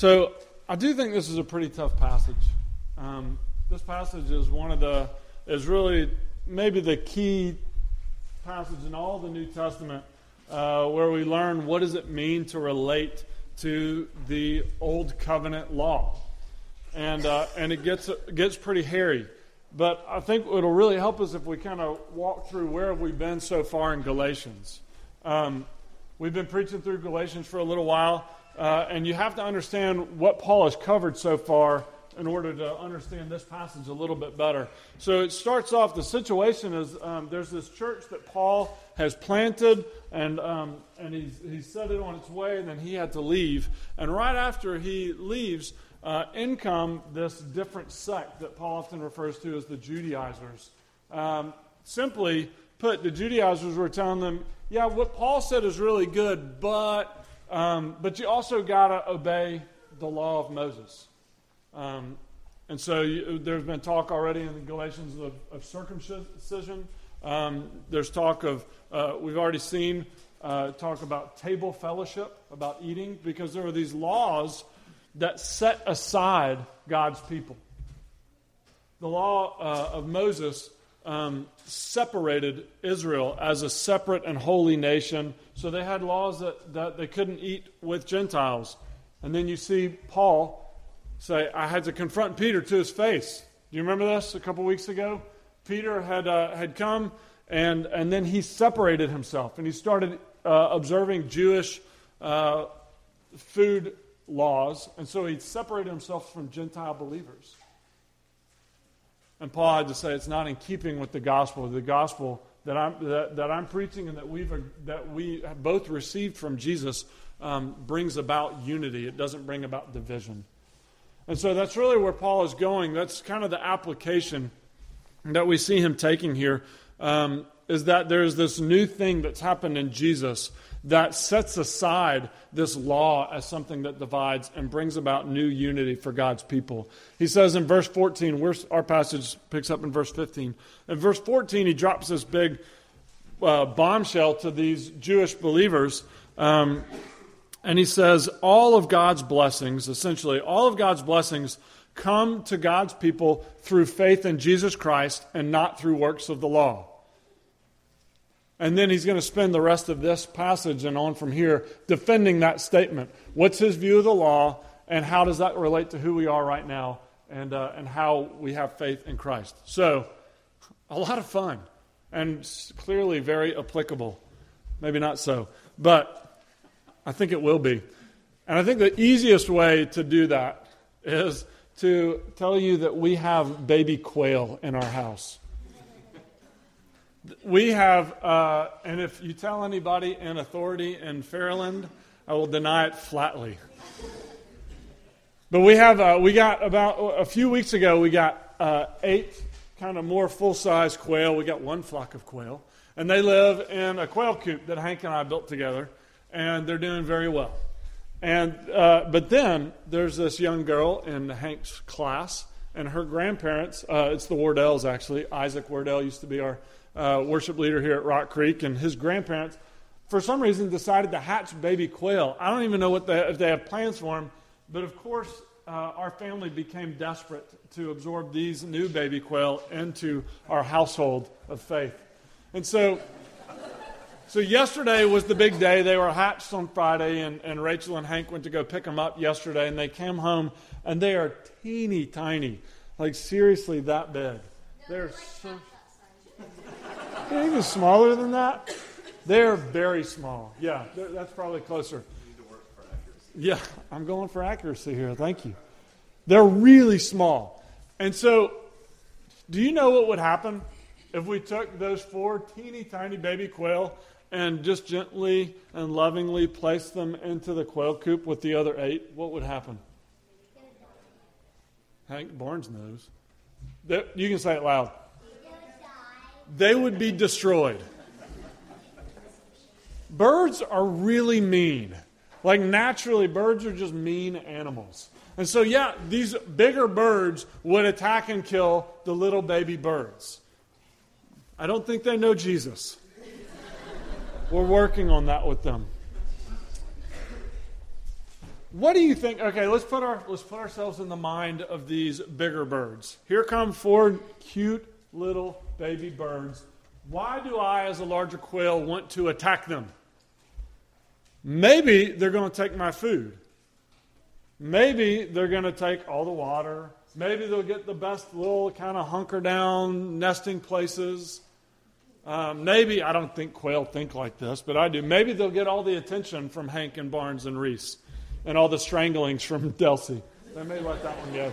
So I do think this is a pretty tough passage. Um, this passage is one of the, is really maybe the key passage in all the New Testament uh, where we learn what does it mean to relate to the old covenant law, and uh, and it gets gets pretty hairy. But I think it'll really help us if we kind of walk through where have we been so far in Galatians. Um, we've been preaching through Galatians for a little while, uh, and you have to understand what Paul has covered so far in order to understand this passage a little bit better. So it starts off the situation is um, there's this church that Paul has planted, and, um, and he's, he's set it on its way, and then he had to leave. And right after he leaves, uh, in come this different sect that Paul often refers to as the Judaizers. Um, simply put, the Judaizers were telling them, yeah, what Paul said is really good, but, um, but you also got to obey the law of Moses. Um, and so you, there's been talk already in the Galatians of, of circumcision. Um, there's talk of, uh, we've already seen uh, talk about table fellowship, about eating, because there are these laws that set aside God's people. The law uh, of Moses um, separated Israel as a separate and holy nation, so they had laws that, that they couldn't eat with Gentiles. And then you see Paul say, I had to confront Peter to his face. Do you remember this a couple weeks ago? Peter had, uh, had come, and, and then he separated himself, and he started uh, observing Jewish uh, food laws, and so he separated himself from Gentile believers. And Paul had to say it's not in keeping with the gospel. The gospel that I'm, that, that I'm preaching and that, we've, that we both received from Jesus um, brings about unity. It doesn't bring about division. And so that's really where Paul is going. That's kind of the application that we see him taking here. Um, is that there's this new thing that's happened in Jesus that sets aside this law as something that divides and brings about new unity for God's people. He says in verse 14, our passage picks up in verse 15. In verse 14, he drops this big uh, bombshell to these Jewish believers. Um, and he says, all of God's blessings, essentially, all of God's blessings come to God's people through faith in Jesus Christ and not through works of the law. And then he's going to spend the rest of this passage and on from here defending that statement. What's his view of the law, and how does that relate to who we are right now and, uh, and how we have faith in Christ? So, a lot of fun and clearly very applicable. Maybe not so, but I think it will be. And I think the easiest way to do that is to tell you that we have baby quail in our house. We have, uh, and if you tell anybody in authority in Fairyland, I will deny it flatly. But we have, uh, we got about a few weeks ago, we got uh, eight kind of more full size quail. We got one flock of quail. And they live in a quail coop that Hank and I built together. And they're doing very well. And, uh, but then there's this young girl in Hank's class, and her grandparents, uh, it's the Wardells actually. Isaac Wardell used to be our uh, worship leader here at Rock Creek, and his grandparents, for some reason, decided to hatch baby quail. I don't even know what they, if they have plans for them, but of course, uh, our family became desperate to absorb these new baby quail into our household of faith. And so, so yesterday was the big day. They were hatched on Friday, and, and Rachel and Hank went to go pick them up yesterday, and they came home, and they are teeny tiny, like seriously that big. They're so even smaller than that? They're very small. Yeah, that's probably closer. Yeah, I'm going for accuracy here. Thank you. They're really small. And so, do you know what would happen if we took those four teeny tiny baby quail and just gently and lovingly placed them into the quail coop with the other eight? What would happen? Hank Barnes knows. You can say it loud they would be destroyed. Birds are really mean. Like, naturally, birds are just mean animals. And so, yeah, these bigger birds would attack and kill the little baby birds. I don't think they know Jesus. We're working on that with them. what do you think? Okay, let's put our let's put ourselves in the mind of these bigger birds. Here come four cute little baby birds. Why do I, as a larger quail, want to attack them? Maybe they're going to take my food. Maybe they're going to take all the water. Maybe they'll get the best little kind of hunker down nesting places. Um, maybe, I don't think quail think like this, but I do. Maybe they'll get all the attention from Hank and Barnes and Reese and all the stranglings from Delsey. They may let that one go.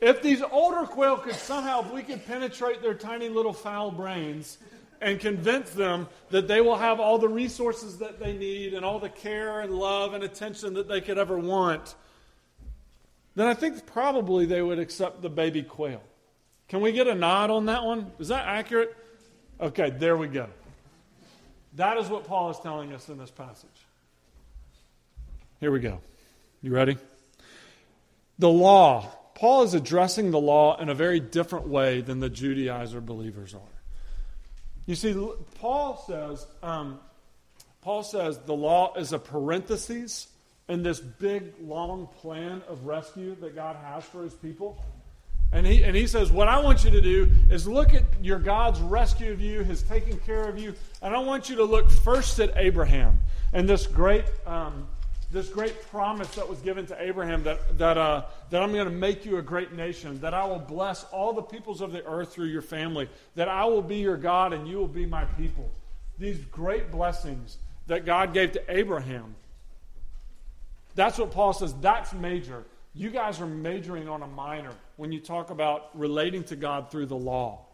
If these older quail could somehow, if we could penetrate their tiny little foul brains and convince them that they will have all the resources that they need and all the care and love and attention that they could ever want, then I think probably they would accept the baby quail. Can we get a nod on that one? Is that accurate? Okay, there we go. That is what Paul is telling us in this passage. Here we go. You ready? The law. Paul is addressing the law in a very different way than the Judaizer believers are. You see, Paul says, um, Paul says the law is a parenthesis in this big, long plan of rescue that God has for his people. And he, and he says, What I want you to do is look at your God's rescue of you, his taking care of you. And I want you to look first at Abraham and this great, um, this great promise that was given to Abraham that, that, uh, that I'm going to make you a great nation, that I will bless all the peoples of the earth through your family, that I will be your God and you will be my people. These great blessings that God gave to Abraham. That's what Paul says, that's major. You guys are majoring on a minor when you talk about relating to God through the law.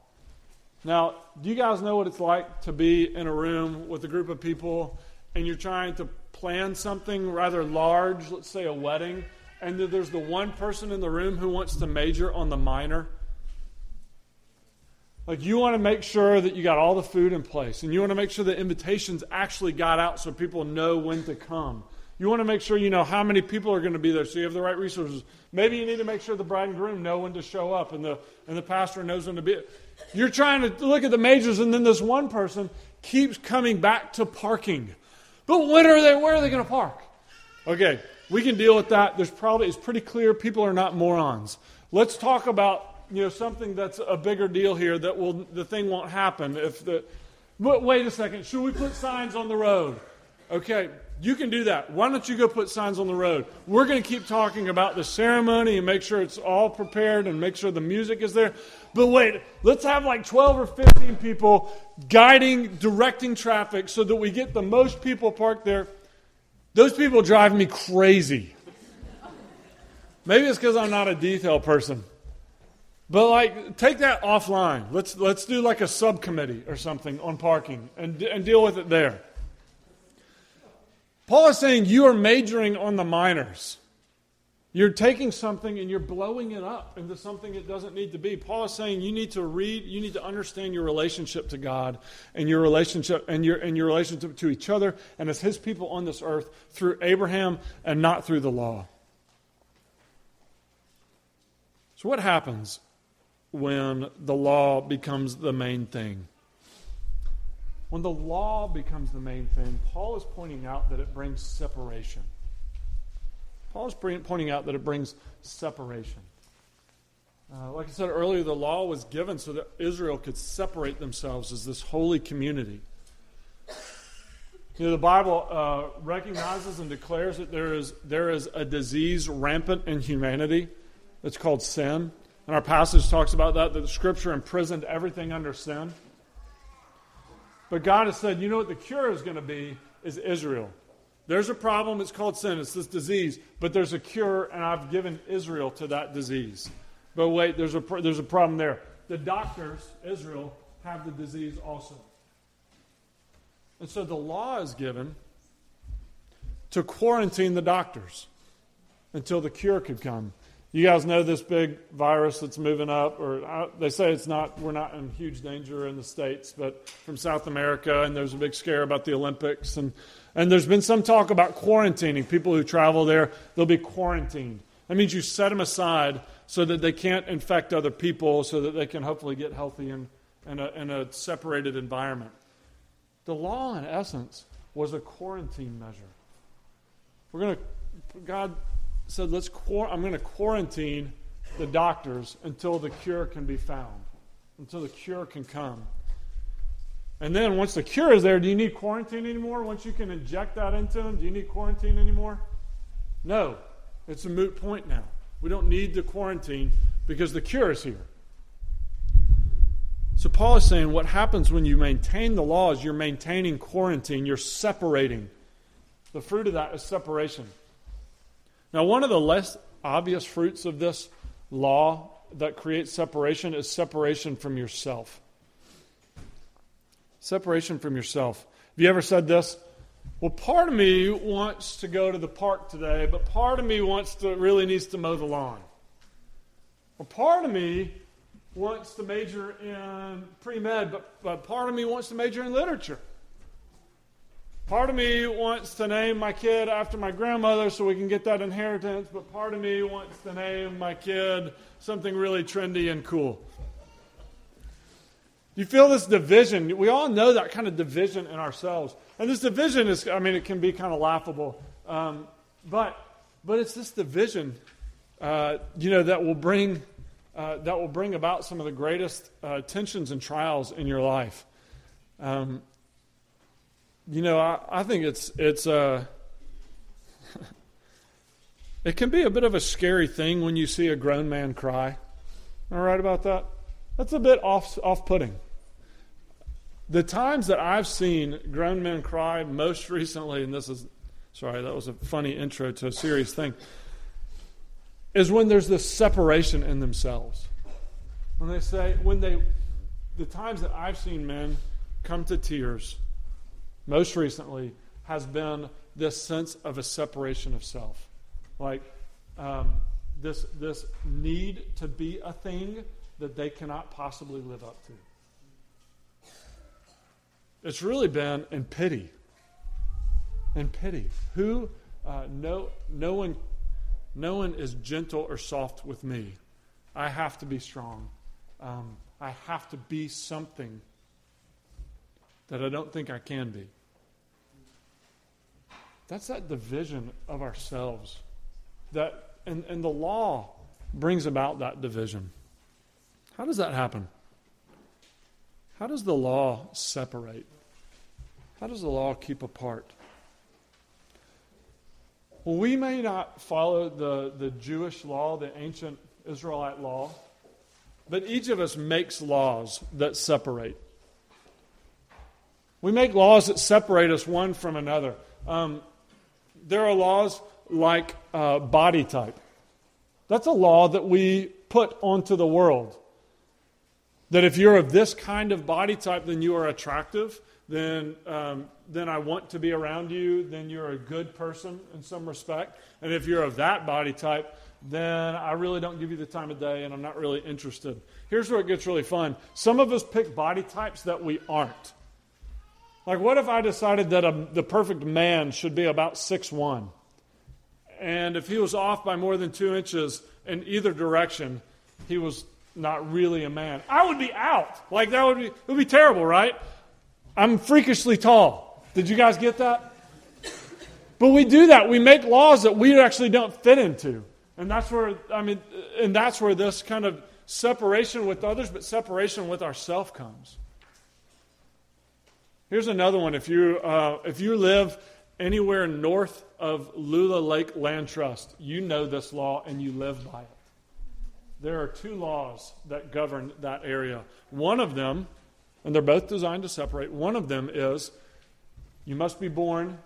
Now, do you guys know what it's like to be in a room with a group of people and you're trying to plan something rather large, let's say a wedding, and there's the one person in the room who wants to major on the minor? Like, you want to make sure that you got all the food in place, and you want to make sure the invitations actually got out so people know when to come. You want to make sure you know how many people are going to be there so you have the right resources. Maybe you need to make sure the bride and groom know when to show up and the, and the pastor knows when to be. You're trying to look at the majors, and then this one person keeps coming back to parking. But when are they, where are they going to park? Okay, we can deal with that. There's probably, it's pretty clear people are not morons. Let's talk about you know something that's a bigger deal here that will the thing won't happen if the but wait a second should we put signs on the road okay you can do that. Why don't you go put signs on the road? We're going to keep talking about the ceremony and make sure it's all prepared and make sure the music is there. But wait, let's have like 12 or 15 people guiding, directing traffic so that we get the most people parked there. Those people drive me crazy. Maybe it's because I'm not a detail person. But like, take that offline. Let's let's do like a subcommittee or something on parking and and deal with it there. Paul is saying you are majoring on the minors. You're taking something and you're blowing it up into something it doesn't need to be. Paul is saying you need to read, you need to understand your relationship to God and your relationship and your and your relationship to each other and as his people on this earth through Abraham and not through the law. So what happens when the law becomes the main thing? When the law becomes the main thing, Paul is pointing out that it brings separation. Paul is pointing out that it brings separation. Uh, like I said earlier, the law was given so that Israel could separate themselves as this holy community. You know, the Bible uh, recognizes and declares that there is, there is a disease rampant in humanity. It's called sin. And our passage talks about that, that the Scripture imprisoned everything under sin. But God has said, you know what the cure is going to be is Israel. There's a problem, it's called sin, it's this disease, but there's a cure, and I've given Israel to that disease. But wait, there's a, there's a problem there. The doctors, Israel, have the disease also. And so the law is given to quarantine the doctors until the cure could come. You guys know this big virus that's moving up, or uh, they say it's not, we're not in huge danger in the States, but from South America, and there's a big scare about the Olympics. And, and there's been some talk about quarantining. People who travel there, they'll be quarantined. That means you set them aside so that they can't infect other people, so that they can hopefully get healthy in, in, a, in a separated environment. The law, in essence, was a quarantine measure. We're going to, God said, let's, I'm going to quarantine the doctors until the cure can be found, until the cure can come. And then once the cure is there, do you need quarantine anymore? Once you can inject that into them, do you need quarantine anymore? No. It's a moot point now. We don't need the quarantine because the cure is here. So Paul is saying what happens when you maintain the laws, you're maintaining quarantine, you're separating. The fruit of that is separation. Now, one of the less obvious fruits of this law that creates separation is separation from yourself. Separation from yourself. Have you ever said this? Well, part of me wants to go to the park today, but part of me wants to really needs to mow the lawn. Or part of me wants to major in pre med, but, but part of me wants to major in literature. Part of me wants to name my kid after my grandmother so we can get that inheritance, but part of me wants to name my kid something really trendy and cool. You feel this division. We all know that kind of division in ourselves. And this division is, I mean, it can be kind of laughable. Um, but, but it's this division, uh, you know, that will bring uh, that will bring about some of the greatest uh, tensions and trials in your life. Um, you know, I, I, think it's it's uh, it can be a bit of a scary thing when you see a grown man cry. Am I right about that? That's a bit off off putting. The times that I've seen grown men cry most recently, and this is sorry, that was a funny intro to a serious thing is when there's this separation in themselves. When they say, when they, the times that I've seen men come to tears, most recently, has been this sense of a separation of self. Like um, this, this need to be a thing that they cannot possibly live up to. It's really been in pity. In pity. Who, uh, no, no one no one is gentle or soft with me. I have to be strong. Um, I have to be something that I don't think I can be. That's that division of ourselves. That and, and the law brings about that division. How does that happen? How does the law separate? How does the law keep apart? Well, we may not follow the, the Jewish law, the ancient Israelite law, but each of us makes laws that separate. We make laws that separate us one from another. Um, there are laws like uh, body type. That's a law that we put onto the world. That if you're of this kind of body type, then you are attractive then, um, then I want to be around you, then you're a good person in some respect. And if you're of that body type, then I really don't give you the time of day and I'm not really interested. Here's where it gets really fun. Some of us pick body types that we aren't. Like, what if I decided that a, the perfect man should be about six one, And if he was off by more than two inches in either direction, he was not really a man. I would be out. Like, that would be, it would be terrible, right? I'm freakishly tall. Did you guys get that? But we do that. We make laws that we actually don't fit into. And that's where, I mean, and that's where this kind of separation with others, but separation with ourself comes. Here's another one. If you, uh, if you live anywhere north of Lula Lake Land Trust, you know this law and you live by it. There are two laws that govern that area. One of them and they're both designed to separate. One of them is you must be born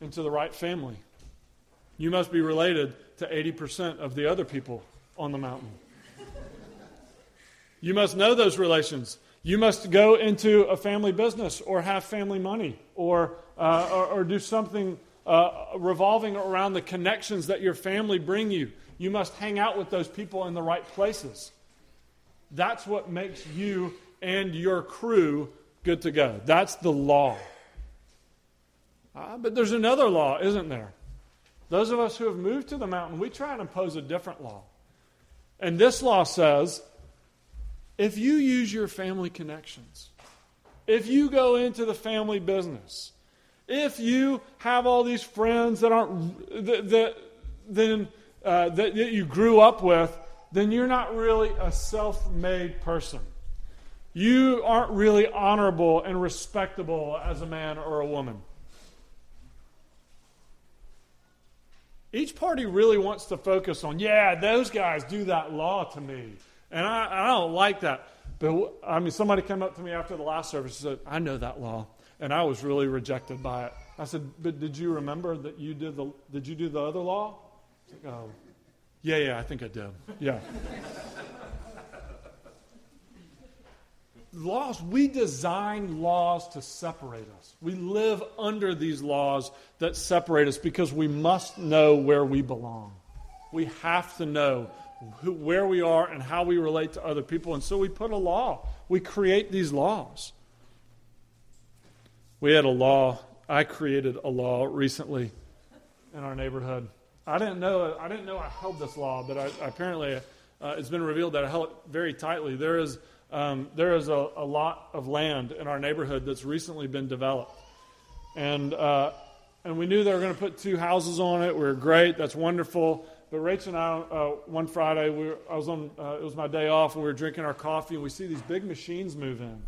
into the right family. You must be related to 80% of the other people on the mountain. You must know those relations. You must go into a family business or have family money or, uh, or, or, do something uh, revolving around the connections that your family bring you. You must hang out with those people in the right places. That's what makes you and your crew good to go. That's the law. Uh, but there's another law, isn't there? Those of us who have moved to the mountain, we try and impose a different law. And this law says if you use your family connections, if you go into the family business, If you have all these friends that aren't that, that then uh, that, that you grew up with, then you're not really a self-made person. You aren't really honorable and respectable as a man or a woman. Each party really wants to focus on, yeah, those guys do that law to me. And I, I don't like that. But I mean, somebody came up to me after the last service and said, I know that law. And I was really rejected by it. I said, But did you remember that you did the, did you do the other law? Like, oh, yeah, yeah, I think I did. Yeah. laws, we design laws to separate us. We live under these laws that separate us because we must know where we belong. We have to know who, where we are and how we relate to other people. And so we put a law, we create these laws. We had a law, I created a law recently in our neighborhood. I didn't know I didn't know I held this law, but I, apparently uh, it's been revealed that I held it very tightly. There is um, there is a, a, lot of land in our neighborhood that's recently been developed, and uh, and we knew they were going to put two houses on it. We were great. That's wonderful. But Rachel and I, uh, one Friday, we were, I was on. Uh, it was my day off, and we were drinking our coffee, and we see these big machines move in,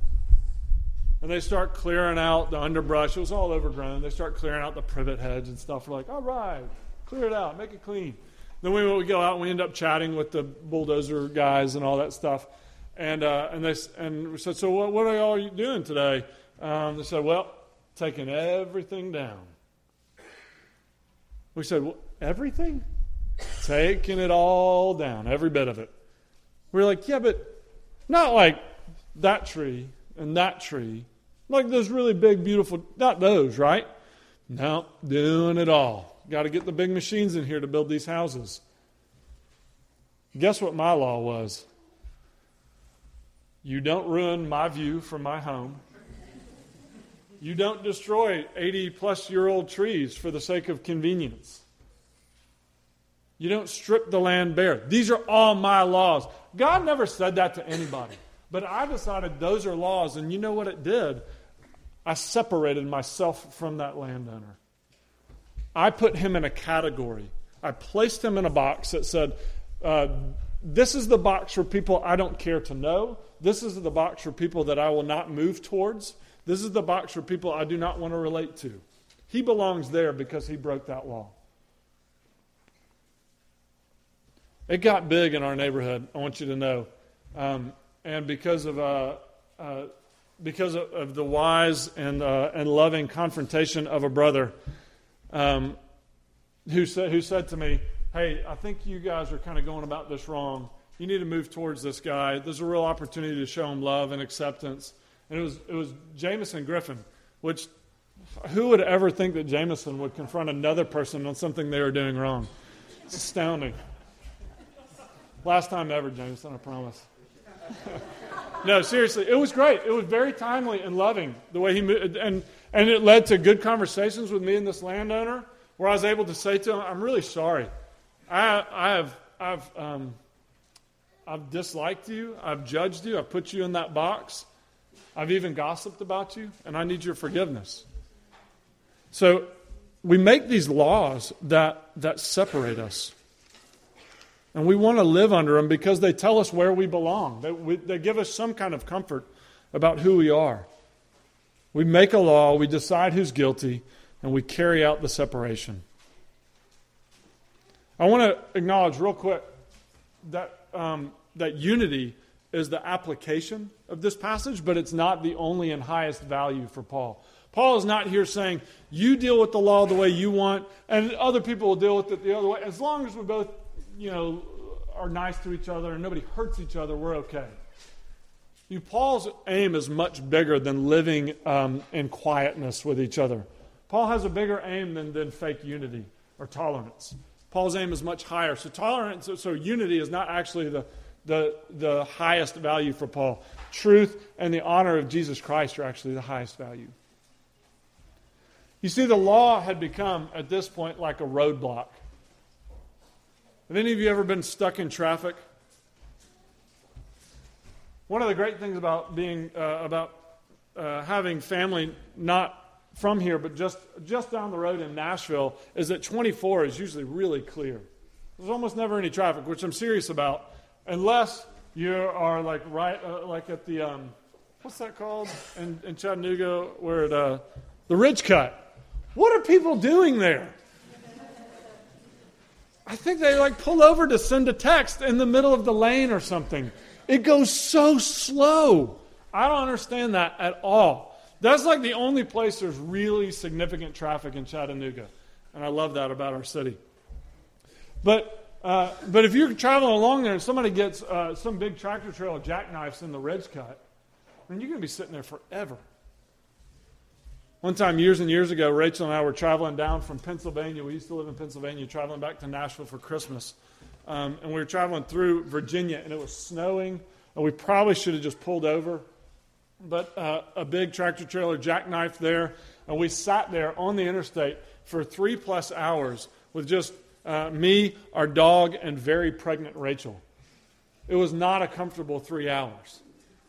and they start clearing out the underbrush. It was all overgrown. They start clearing out the privet hedge and stuff. We're like, all right, clear it out, make it clean. Then we, we go out and we end up chatting with the bulldozer guys and all that stuff. And, uh, and, they, and we said, So, what, what are y'all doing today? Um, they said, Well, taking everything down. We said, well, Everything? Taking it all down, every bit of it. We we're like, Yeah, but not like that tree and that tree. Like those really big, beautiful, not those, right? No, doing it all. Got to get the big machines in here to build these houses. Guess what my law was? You don't ruin my view from my home. You don't destroy 80 plus year old trees for the sake of convenience. You don't strip the land bare. These are all my laws. God never said that to anybody. But I decided those are laws, and you know what it did? I separated myself from that landowner. I put him in a category. I placed him in a box that said, uh, This is the box for people I don't care to know. This is the box for people that I will not move towards. This is the box for people I do not want to relate to. He belongs there because he broke that law. It got big in our neighborhood, I want you to know. Um, and because of, uh, uh, because of, of, the wise and, uh, and loving confrontation of a brother um, who, said, who said to me, Hey, I think you guys are kind of going about this wrong you need to move towards this guy. There's a real opportunity to show him love and acceptance. And it was, it was Jameson Griffin, which who would ever think that Jameson would confront another person on something they were doing wrong? It's astounding. Last time ever, Jameson, I promise. no, seriously, it was great. It was very timely and loving the way he moved, and and it led to good conversations with me and this landowner, where I was able to say to him, "I'm really sorry. I I have I've um, I've disliked you. I've judged you. I've put you in that box. I've even gossiped about you, and I need your forgiveness. So we make these laws that, that separate us. And we want to live under them because they tell us where we belong. They, we, they give us some kind of comfort about who we are. We make a law, we decide who's guilty, and we carry out the separation. I want to acknowledge real quick that um, that unity is the application of this passage, but it's not the only and highest value for Paul. Paul is not here saying, you deal with the law the way you want, and other people will deal with it the other way. As long as we both, you know, are nice to each other and nobody hurts each other, we're okay. You, Paul's aim is much bigger than living um, in quietness with each other. Paul has a bigger aim than, than fake unity or tolerance. Paul's aim is much higher. So tolerance, so unity is not actually the, the, the highest value for Paul. Truth and the honor of Jesus Christ are actually the highest value. You see, the law had become, at this point, like a roadblock. Have any of you ever been stuck in traffic? One of the great things about being uh, about uh, having family not from here, but just, just down the road in Nashville, is that 24 is usually really clear. There's almost never any traffic, which I'm serious about, unless you are like right, uh, like at the, um, what's that called in, in Chattanooga, where it, uh, the Ridge Cut. What are people doing there? I think they like pull over to send a text in the middle of the lane or something. It goes so slow. I don't understand that at all. That's like the only place there's really significant traffic in Chattanooga. And I love that about our city. But, uh, but if you're traveling along there and somebody gets uh, some big tractor trailer jackknifes in the ridge cut, then you're going to be sitting there forever. One time, years and years ago, Rachel and I were traveling down from Pennsylvania. We used to live in Pennsylvania, traveling back to Nashville for Christmas. Um, and we were traveling through Virginia, and it was snowing, and we probably should have just pulled over but uh, a big tractor trailer jackknife there. And we sat there on the interstate for three plus hours with just uh, me, our dog, and very pregnant Rachel. It was not a comfortable three hours.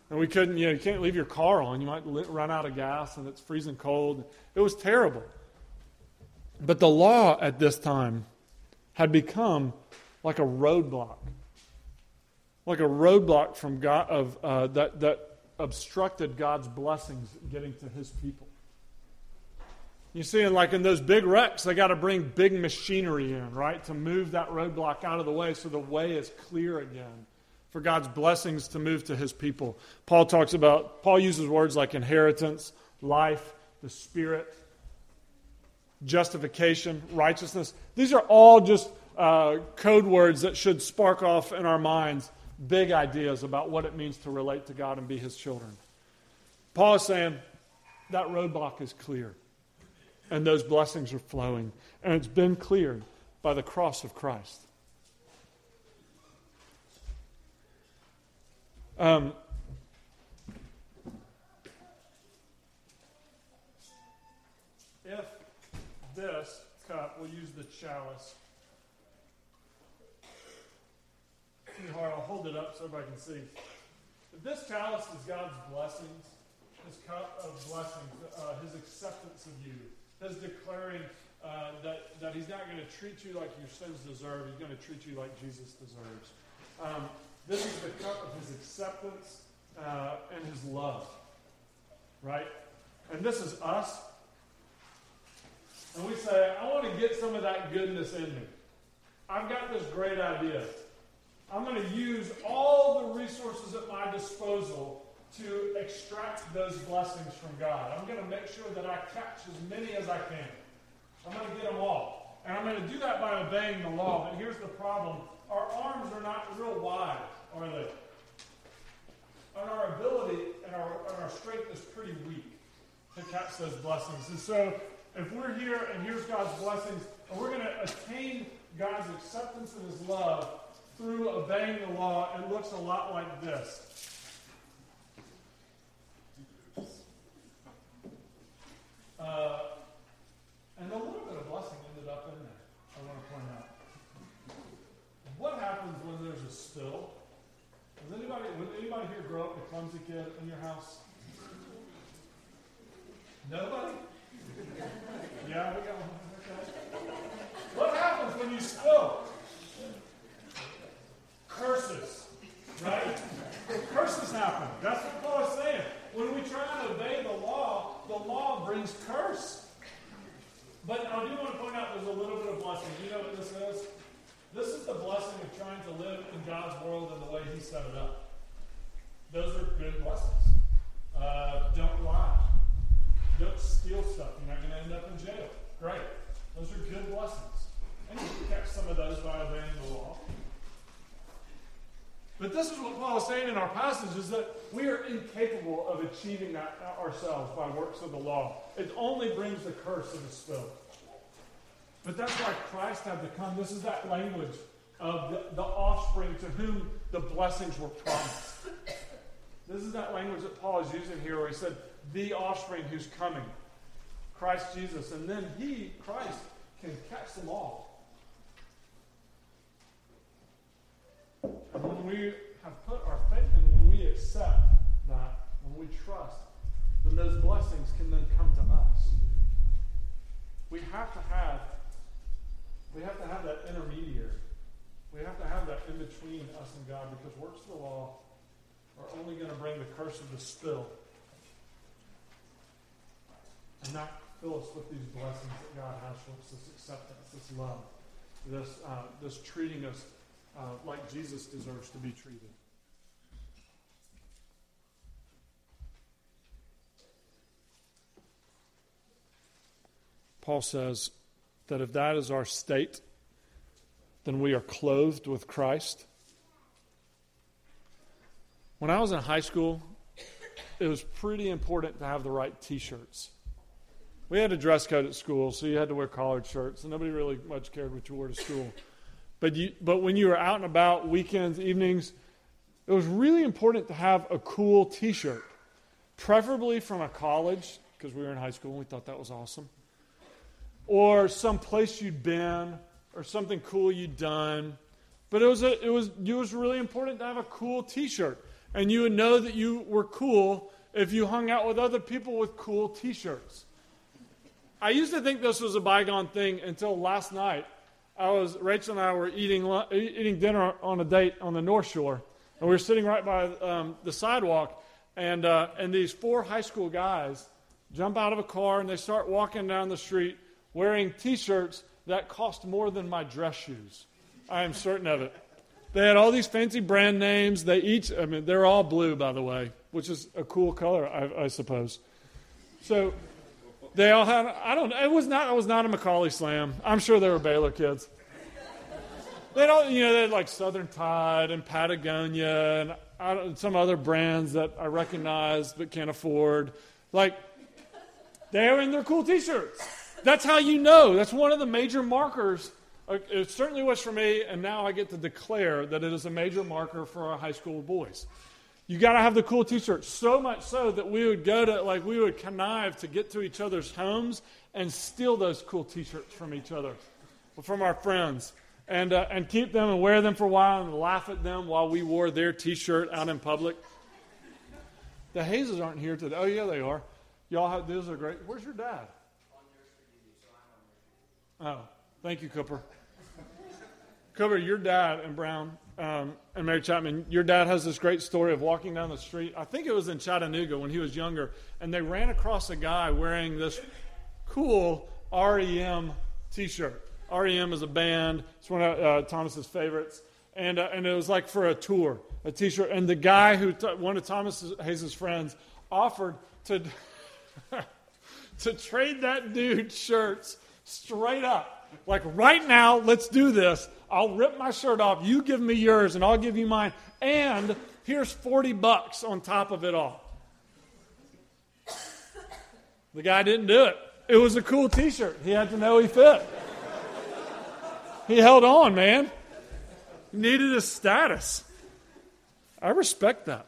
And we couldn't, you know, you can't leave your car on. You might run out of gas and it's freezing cold. It was terrible. But the law at this time had become like a roadblock. Like a roadblock from God of uh, that, that obstructed God's blessings getting to his people. You see, and like in those big wrecks, they got to bring big machinery in, right, to move that roadblock out of the way so the way is clear again for God's blessings to move to his people. Paul talks about, Paul uses words like inheritance, life, the Spirit, justification, righteousness. These are all just uh, code words that should spark off in our minds big ideas about what it means to relate to God and be His children. Paul is saying that roadblock is clear, and those blessings are flowing, and it's been cleared by the cross of Christ. Um, if this cup, we'll use the chalice. hard. I'll hold it up so everybody can see. But this chalice is God's blessings, His cup of blessings, uh, His acceptance of you, His declaring uh, that, that He's not going to treat you like your sins deserve. He's going to treat you like Jesus deserves. Um, this is the cup of His acceptance uh, and His love, right? And this is us. And we say, I want to get some of that goodness in me. I've got this great idea. I'm going to use all the resources at my disposal to extract those blessings from God. I'm going to make sure that I catch as many as I can. I'm going to get them all. And I'm going to do that by obeying the law. But here's the problem our arms are not real wide, are they? And our ability and our, and our strength is pretty weak to catch those blessings. And so, if we're here and here's God's blessings, and we're going to attain God's acceptance and His love, through obeying the law, it looks a lot like this. Uh, and a little bit of blessing ended up in there, I want to point out. What happens when there's a spill? Does anybody, would anybody here grow up a clumsy kid in your house? Nobody? Yeah, we got one. Okay. What happens when you spill? curses, right? curses happen. That's what Paul is saying. When we try to obey the law, the law brings curse. But I do want to point out there's a little bit of blessing. Do you know what this is? This is the blessing of trying to live in God's world in the way He set it up. Those are good blessings. Uh, don't lie. Don't steal stuff. You're not going to end up in jail. Great. Those are good blessings. And you can catch some of those by obeying the law. But this is what Paul is saying in our passage is that we are incapable of achieving that ourselves by works of the law. It only brings the curse of the spill. But that's why Christ had to come. This is that language of the, the offspring to whom the blessings were promised. This is that language that Paul is using here where he said, the offspring who's coming. Christ Jesus. And then he, Christ, can catch them all. And when we have put our faith in, when we accept that, when we trust, then those blessings can then come to us. we have to have we have to have that intermediary. We have to have that in between us and God because works of the law are only going to bring the curse of the spill and not fill us with these blessings that God has for us, this acceptance, this love, this, uh, this treating us uh, like Jesus deserves to be treated. Paul says that if that is our state, then we are clothed with Christ. When I was in high school, it was pretty important to have the right t shirts. We had a dress code at school, so you had to wear collared shirts, and nobody really much cared what you wore to school. But, you, but when you were out and about, weekends, evenings, it was really important to have a cool t shirt, preferably from a college, because we were in high school and we thought that was awesome or some place you'd been or something cool you'd done. But it was, a, it, was, it was really important to have a cool t shirt. And you would know that you were cool if you hung out with other people with cool t shirts. I used to think this was a bygone thing until last night. I was Rachel and I were eating eating dinner on a date on the North Shore, and we were sitting right by um, the sidewalk, and uh, and these four high school guys jump out of a car and they start walking down the street wearing t shirts that cost more than my dress shoes. I am certain of it. They had all these fancy brand names. They each, I mean, they're all blue, by the way, which is a cool color, I, I suppose. So they all had, I don't know, it was not, it was not a McCallie slam. I'm sure they were Baylor kids. They all, you know, they had like Southern Tide and Patagonia and some other brands that I recognize but can't afford. Like, they were in their cool t shirts. That's how you know. That's one of the major markers. It certainly was for me, and now I get to declare that it is a major marker for our high school boys. You got to have the cool T-shirts. So much so that we would go to, like, we would connive to get to each other's homes and steal those cool T-shirts from each other, from our friends, and uh, and keep them and wear them for a while and laugh at them while we wore their T-shirt out in public. The Hazes aren't here today. Oh yeah, they are. Y'all have these are great. Where's your dad? Oh, thank you, Cooper. Cooper, your dad and Brown um, and Mary Chapman, your dad has this great story of walking down the street. I think it was in Chattanooga when he was younger, and they ran across a guy wearing this cool REM t shirt. REM is a band, it's one of uh, Thomas's favorites. And, uh, and it was like for a tour, a t shirt. And the guy who, t- one of Thomas Hayes' friends, offered to, to trade that dude shirts straight up. Like, right now, let's do this. I'll rip my shirt off. You give me yours, and I'll give you mine. And here's 40 bucks on top of it all. The guy didn't do it. It was a cool t shirt. He had to know he fit. He held on, man. He needed his status. I respect that.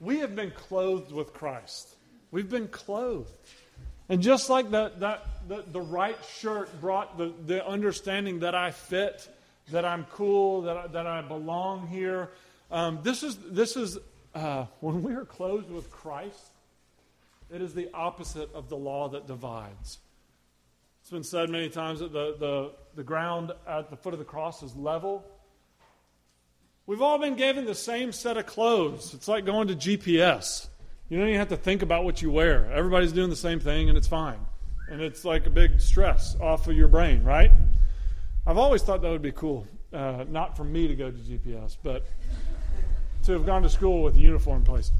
We have been clothed with Christ. We've been clothed. And just like the, that, the, the right shirt brought the, the understanding that I fit, that I'm cool, that I, that I belong here, um, this is, this is uh, when we are clothed with Christ, it is the opposite of the law that divides. It's been said many times that the, the, the ground at the foot of the cross is level. We've all been given the same set of clothes. It's like going to GPS. You don't even have to think about what you wear. Everybody's doing the same thing, and it's fine. And it's like a big stress off of your brain, right? I've always thought that would be cool. Uh, not for me to go to GPS, but to have gone to school with a uniform place.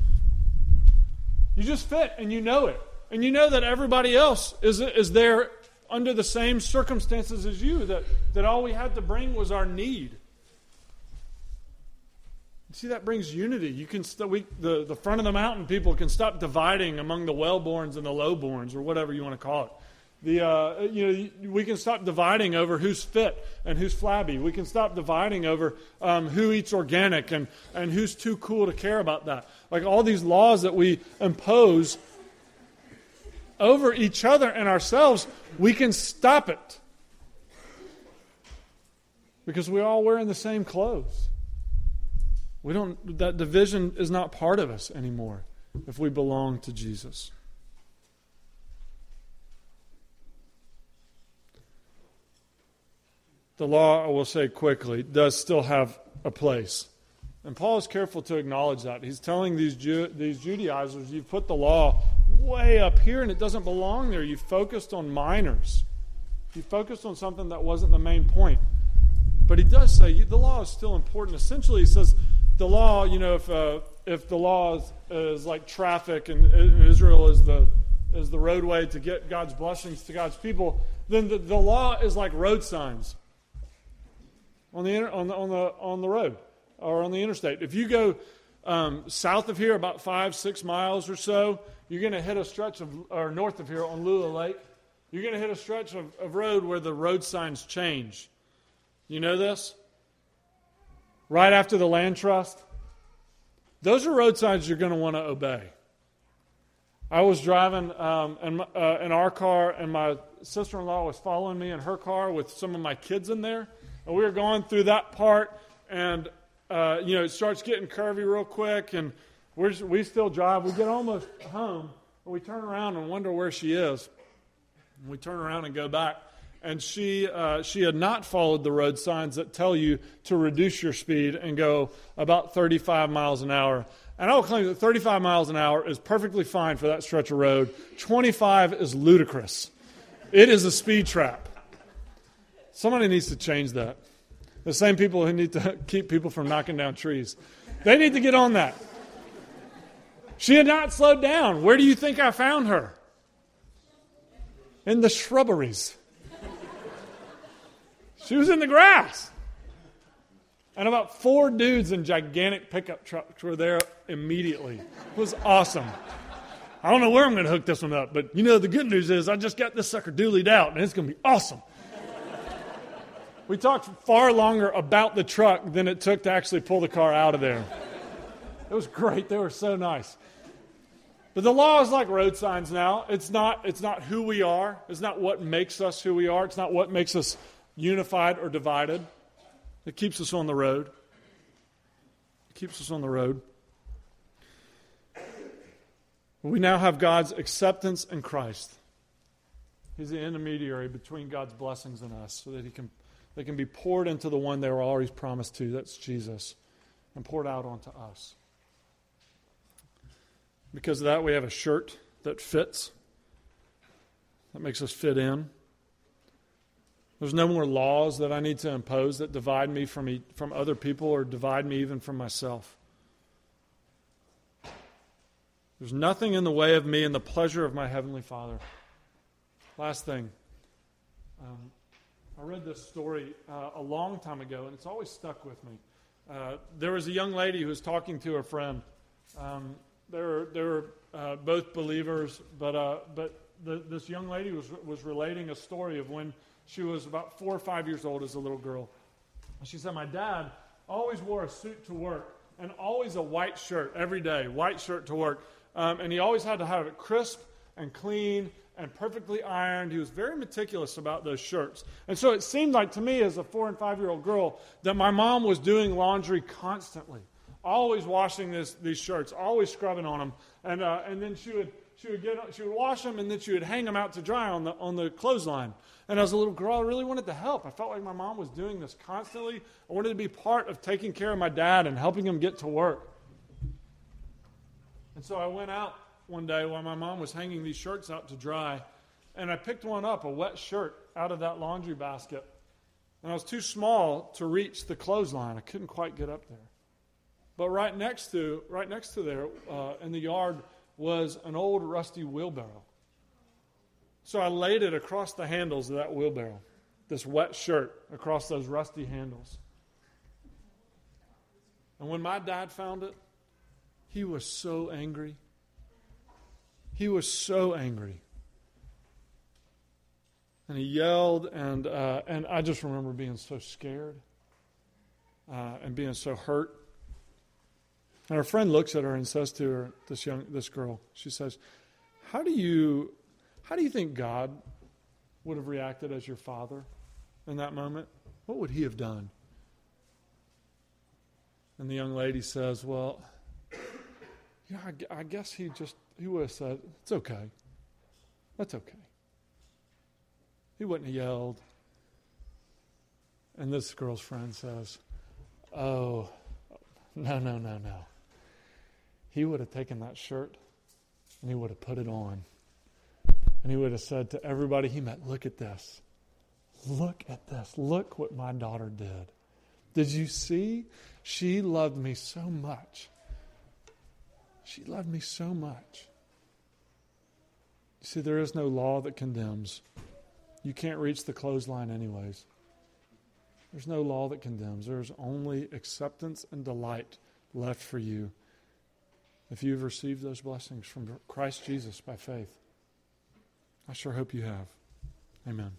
You just fit, and you know it. And you know that everybody else is, is there under the same circumstances as you, that, that all we had to bring was our need. See, that brings unity. You can st- we, the, the front of the mountain people can stop dividing among the well-borns and the low-borns, or whatever you want to call it. The, uh, you know, we can stop dividing over who's fit and who's flabby. We can stop dividing over um, who eats organic and, and who's too cool to care about that. Like all these laws that we impose over each other and ourselves, we can stop it. Because we're all wearing the same clothes. We don't, that division is not part of us anymore if we belong to Jesus. The law, I will say quickly, does still have a place. And Paul is careful to acknowledge that. He's telling these, Ju- these Judaizers, you've put the law way up here and it doesn't belong there. You focused on minors, you focused on something that wasn't the main point. But he does say the law is still important. Essentially, he says the law, you know, if, uh, if the law is, is like traffic and, and Israel is the, is the roadway to get God's blessings to God's people, then the, the law is like road signs on the, on the, on the, on the road or on the interstate. If you go um, south of here about five, six miles or so, you're going to hit a stretch of, or north of here on Lula Lake, you're going to hit a stretch of, of road where the road signs change. You know this? Right after the land trust. Those are road signs you're going to want to obey. I was driving um, in, uh, in our car, and my sister in law was following me in her car with some of my kids in there. And we were going through that part, and uh, you know, it starts getting curvy real quick, and we we still drive. We get almost home, and we turn around and wonder where she is. And we turn around and go back, and she uh, she had not followed the road signs that tell you to reduce your speed and go about 35 miles an hour. And I will claim that 35 miles an hour is perfectly fine for that stretch of road. 25 is ludicrous. It is a speed trap. Somebody needs to change that. The same people who need to keep people from knocking down trees. They need to get on that. She had not slowed down. Where do you think I found her? In the shrubberies. She was in the grass. And about four dudes in gigantic pickup trucks were there immediately. It was awesome. I don't know where I'm going to hook this one up, but you know, the good news is I just got this sucker doolied out, and it's going to be awesome. We talked far longer about the truck than it took to actually pull the car out of there. It was great. They were so nice. But the law is like road signs now. It's not, it's not who we are. It's not what makes us who we are. It's not what makes us unified or divided. It keeps us on the road. It keeps us on the road. We now have God's acceptance in Christ. He's the intermediary between God's blessings and us so that he can they can be poured into the one they were always promised to, that's Jesus, and poured out onto us. Because of that, we have a shirt that fits, that makes us fit in. There's no more laws that I need to impose that divide me from, from other people or divide me even from myself. There's nothing in the way of me and the pleasure of my Heavenly Father. Last thing. Um, I read this story uh, a long time ago, and it's always stuck with me. Uh, there was a young lady who was talking to her friend. Um, they were, they were uh, both believers, but, uh, but the, this young lady was, was relating a story of when she was about four or five years old as a little girl. She said, My dad always wore a suit to work and always a white shirt every day, white shirt to work. Um, and he always had to have it crisp and clean and perfectly ironed. He was very meticulous about those shirts. And so it seemed like to me, as a four and five year old girl, that my mom was doing laundry constantly, always washing this, these shirts, always scrubbing on them. And, uh, and then she would, she, would get, she would wash them and then she would hang them out to dry on the, on the clothesline. And as a little girl, I really wanted to help. I felt like my mom was doing this constantly. I wanted to be part of taking care of my dad and helping him get to work. And so I went out one day while my mom was hanging these shirts out to dry, and I picked one up, a wet shirt, out of that laundry basket. And I was too small to reach the clothesline. I couldn't quite get up there. But right next to, right next to there, uh, in the yard, was an old rusty wheelbarrow. So I laid it across the handles of that wheelbarrow, this wet shirt across those rusty handles. And when my dad found it, he was so angry. He was so angry. And he yelled, and, uh, and I just remember being so scared uh, and being so hurt. And her friend looks at her and says to her, this young, this girl, she says, "How do you, how do you think God would have reacted as your father in that moment? What would he have done?" And the young lady says, "Well, yeah, I, I guess he just he would have said, It's okay. That's okay. He wouldn't have yelled. And this girl's friend says, Oh, no, no, no, no. He would have taken that shirt and he would have put it on. And he would have said to everybody he met, Look at this. Look at this. Look what my daughter did. Did you see? She loved me so much. She loved me so much. You see, there is no law that condemns. You can't reach the clothesline, anyways. There's no law that condemns. There's only acceptance and delight left for you if you've received those blessings from Christ Jesus by faith. I sure hope you have. Amen.